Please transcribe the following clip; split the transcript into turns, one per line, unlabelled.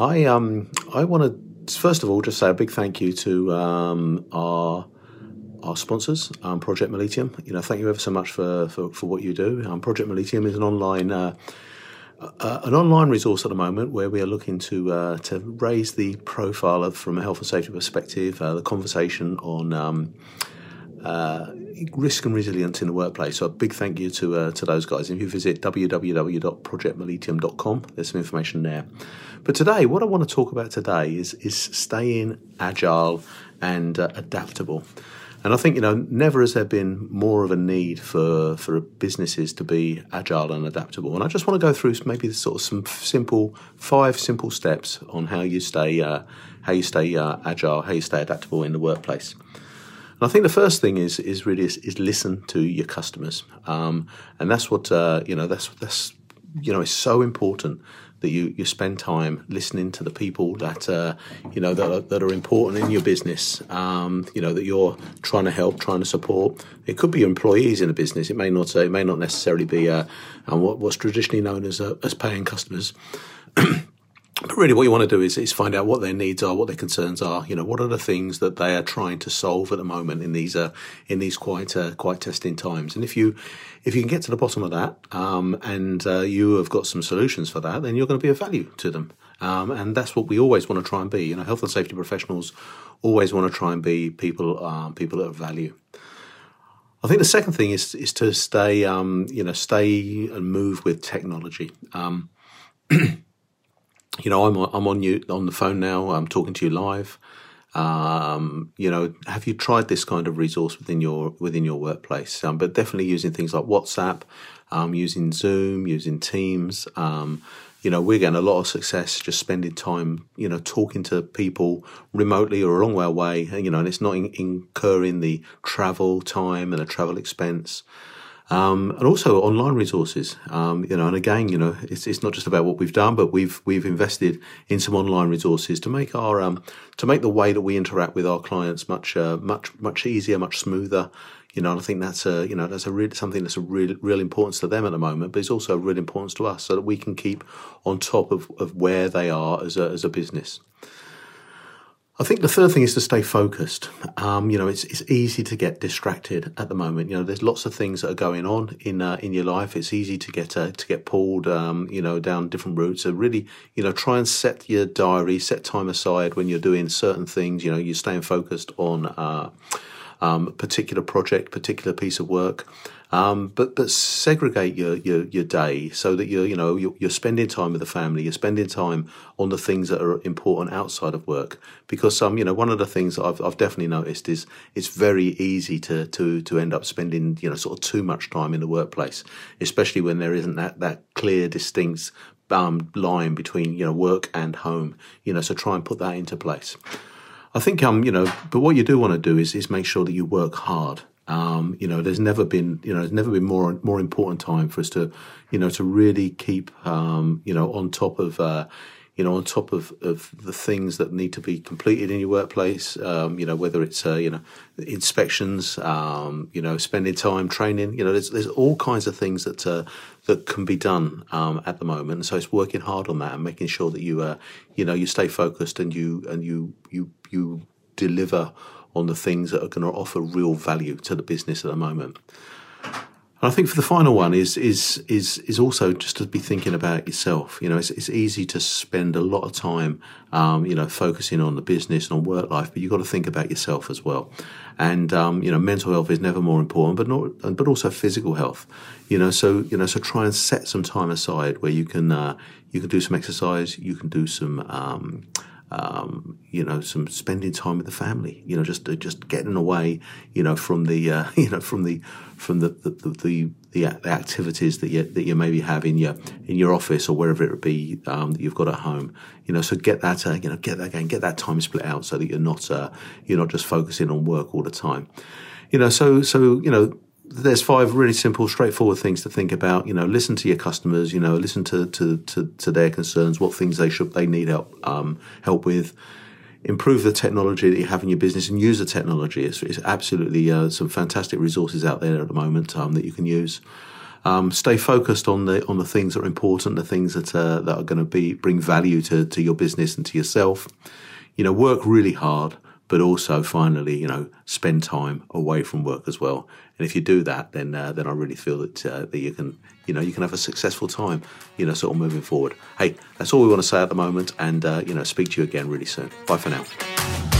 I um I want to first of all just say a big thank you to um, our our sponsors, um, Project Meletium. You know, thank you ever so much for for, for what you do. Um, Project Meletium is an online. Uh, uh, an online resource at the moment where we are looking to uh, to raise the profile of, from a health and safety perspective, uh, the conversation on um, uh, risk and resilience in the workplace. So a big thank you to uh, to those guys. If you visit www.projectmeletium.com, there's some information there. But today, what I want to talk about today is is staying agile and uh, adaptable. And I think you know, never has there been more of a need for for businesses to be agile and adaptable. And I just want to go through maybe sort of some simple five simple steps on how you stay uh, how you stay uh, agile, how you stay adaptable in the workplace. I think the first thing is is really is, is listen to your customers, um, and that's what uh, you know. That's that's you know, it's so important that you, you spend time listening to the people that uh, you know that are, that are important in your business. Um, you know that you're trying to help, trying to support. It could be your employees in a business. It may not. It may not necessarily be uh, what, what's traditionally known as uh, as paying customers. But really, what you want to do is, is find out what their needs are, what their concerns are. You know, what are the things that they are trying to solve at the moment in these uh, in these quite uh, quite testing times. And if you if you can get to the bottom of that, um, and uh, you have got some solutions for that, then you're going to be of value to them. Um, and that's what we always want to try and be. You know, health and safety professionals always want to try and be people uh, people of value. I think the second thing is is to stay um, you know stay and move with technology. You know, I'm I'm on you on the phone now. I'm talking to you live. Um, you know, have you tried this kind of resource within your within your workplace? Um, but definitely using things like WhatsApp, um, using Zoom, using Teams. Um, you know, we're getting a lot of success just spending time, you know, talking to people remotely or a long way away. You know, and it's not in, incurring the travel time and the travel expense. Um, and also online resources. Um, you know, and again, you know, it's, it's not just about what we've done, but we've we've invested in some online resources to make our um, to make the way that we interact with our clients much uh, much much easier, much smoother. You know, and I think that's a you know that's a something that's a real real importance to them at the moment, but it's also a real importance to us, so that we can keep on top of, of where they are as a as a business. I think the third thing is to stay focused. Um, you know, it's it's easy to get distracted at the moment. You know, there's lots of things that are going on in uh, in your life. It's easy to get uh, to get pulled, um, you know, down different routes. So really, you know, try and set your diary, set time aside when you're doing certain things. You know, you're staying focused on uh, um, particular project, particular piece of work. Um, but but segregate your, your your day so that you're you know you're, you're, spending time with the family. You're spending time on the things that are important outside of work. Because um you know one of the things that I've I've definitely noticed is it's very easy to to to end up spending you know sort of too much time in the workplace, especially when there isn't that that clear distinct um, line between you know work and home. You know so try and put that into place. I think um you know but what you do want to do is is make sure that you work hard. Um, you know, there's never been, you know, there's never been more more important time for us to, you know, to really keep, um, you know, on top of, uh, you know, on top of, of the things that need to be completed in your workplace. Um, you know, whether it's, uh, you know, inspections, um, you know, spending time training. You know, there's there's all kinds of things that uh, that can be done um, at the moment. And so it's working hard on that and making sure that you, uh, you know, you stay focused and you and you you you deliver on the things that are going to offer real value to the business at the moment. I think for the final one is is is is also just to be thinking about yourself. You know, it's, it's easy to spend a lot of time, um, you know, focusing on the business and on work life, but you've got to think about yourself as well. And um, you know, mental health is never more important, but not, but also physical health. You know, so you know, so try and set some time aside where you can uh, you can do some exercise, you can do some. Um, um, you know, some spending time with the family. You know, just just getting away. You know, from the uh, you know from the from the the, the, the, activities that you that you maybe have in your in your office or wherever it would be um, that you've got at home. You know, so get that uh, you know get that again, get that time split out so that you're not uh, you're not just focusing on work all the time. You know, so so you know there's five really simple, straightforward things to think about. You know, listen to your customers. You know, listen to to to, to their concerns, what things they should they need help um, help with. Improve the technology that you have in your business and use the technology. It's, it's absolutely uh, some fantastic resources out there at the moment um, that you can use. Um, stay focused on the on the things that are important, the things that uh, that are going to be bring value to to your business and to yourself. You know, work really hard but also finally, you know, spend time away from work as well. And if you do that, then uh, then I really feel that uh, that you can, you know, you can have a successful time, you know, sort of moving forward. Hey, that's all we want to say at the moment, and uh, you know, speak to you again really soon. Bye for now.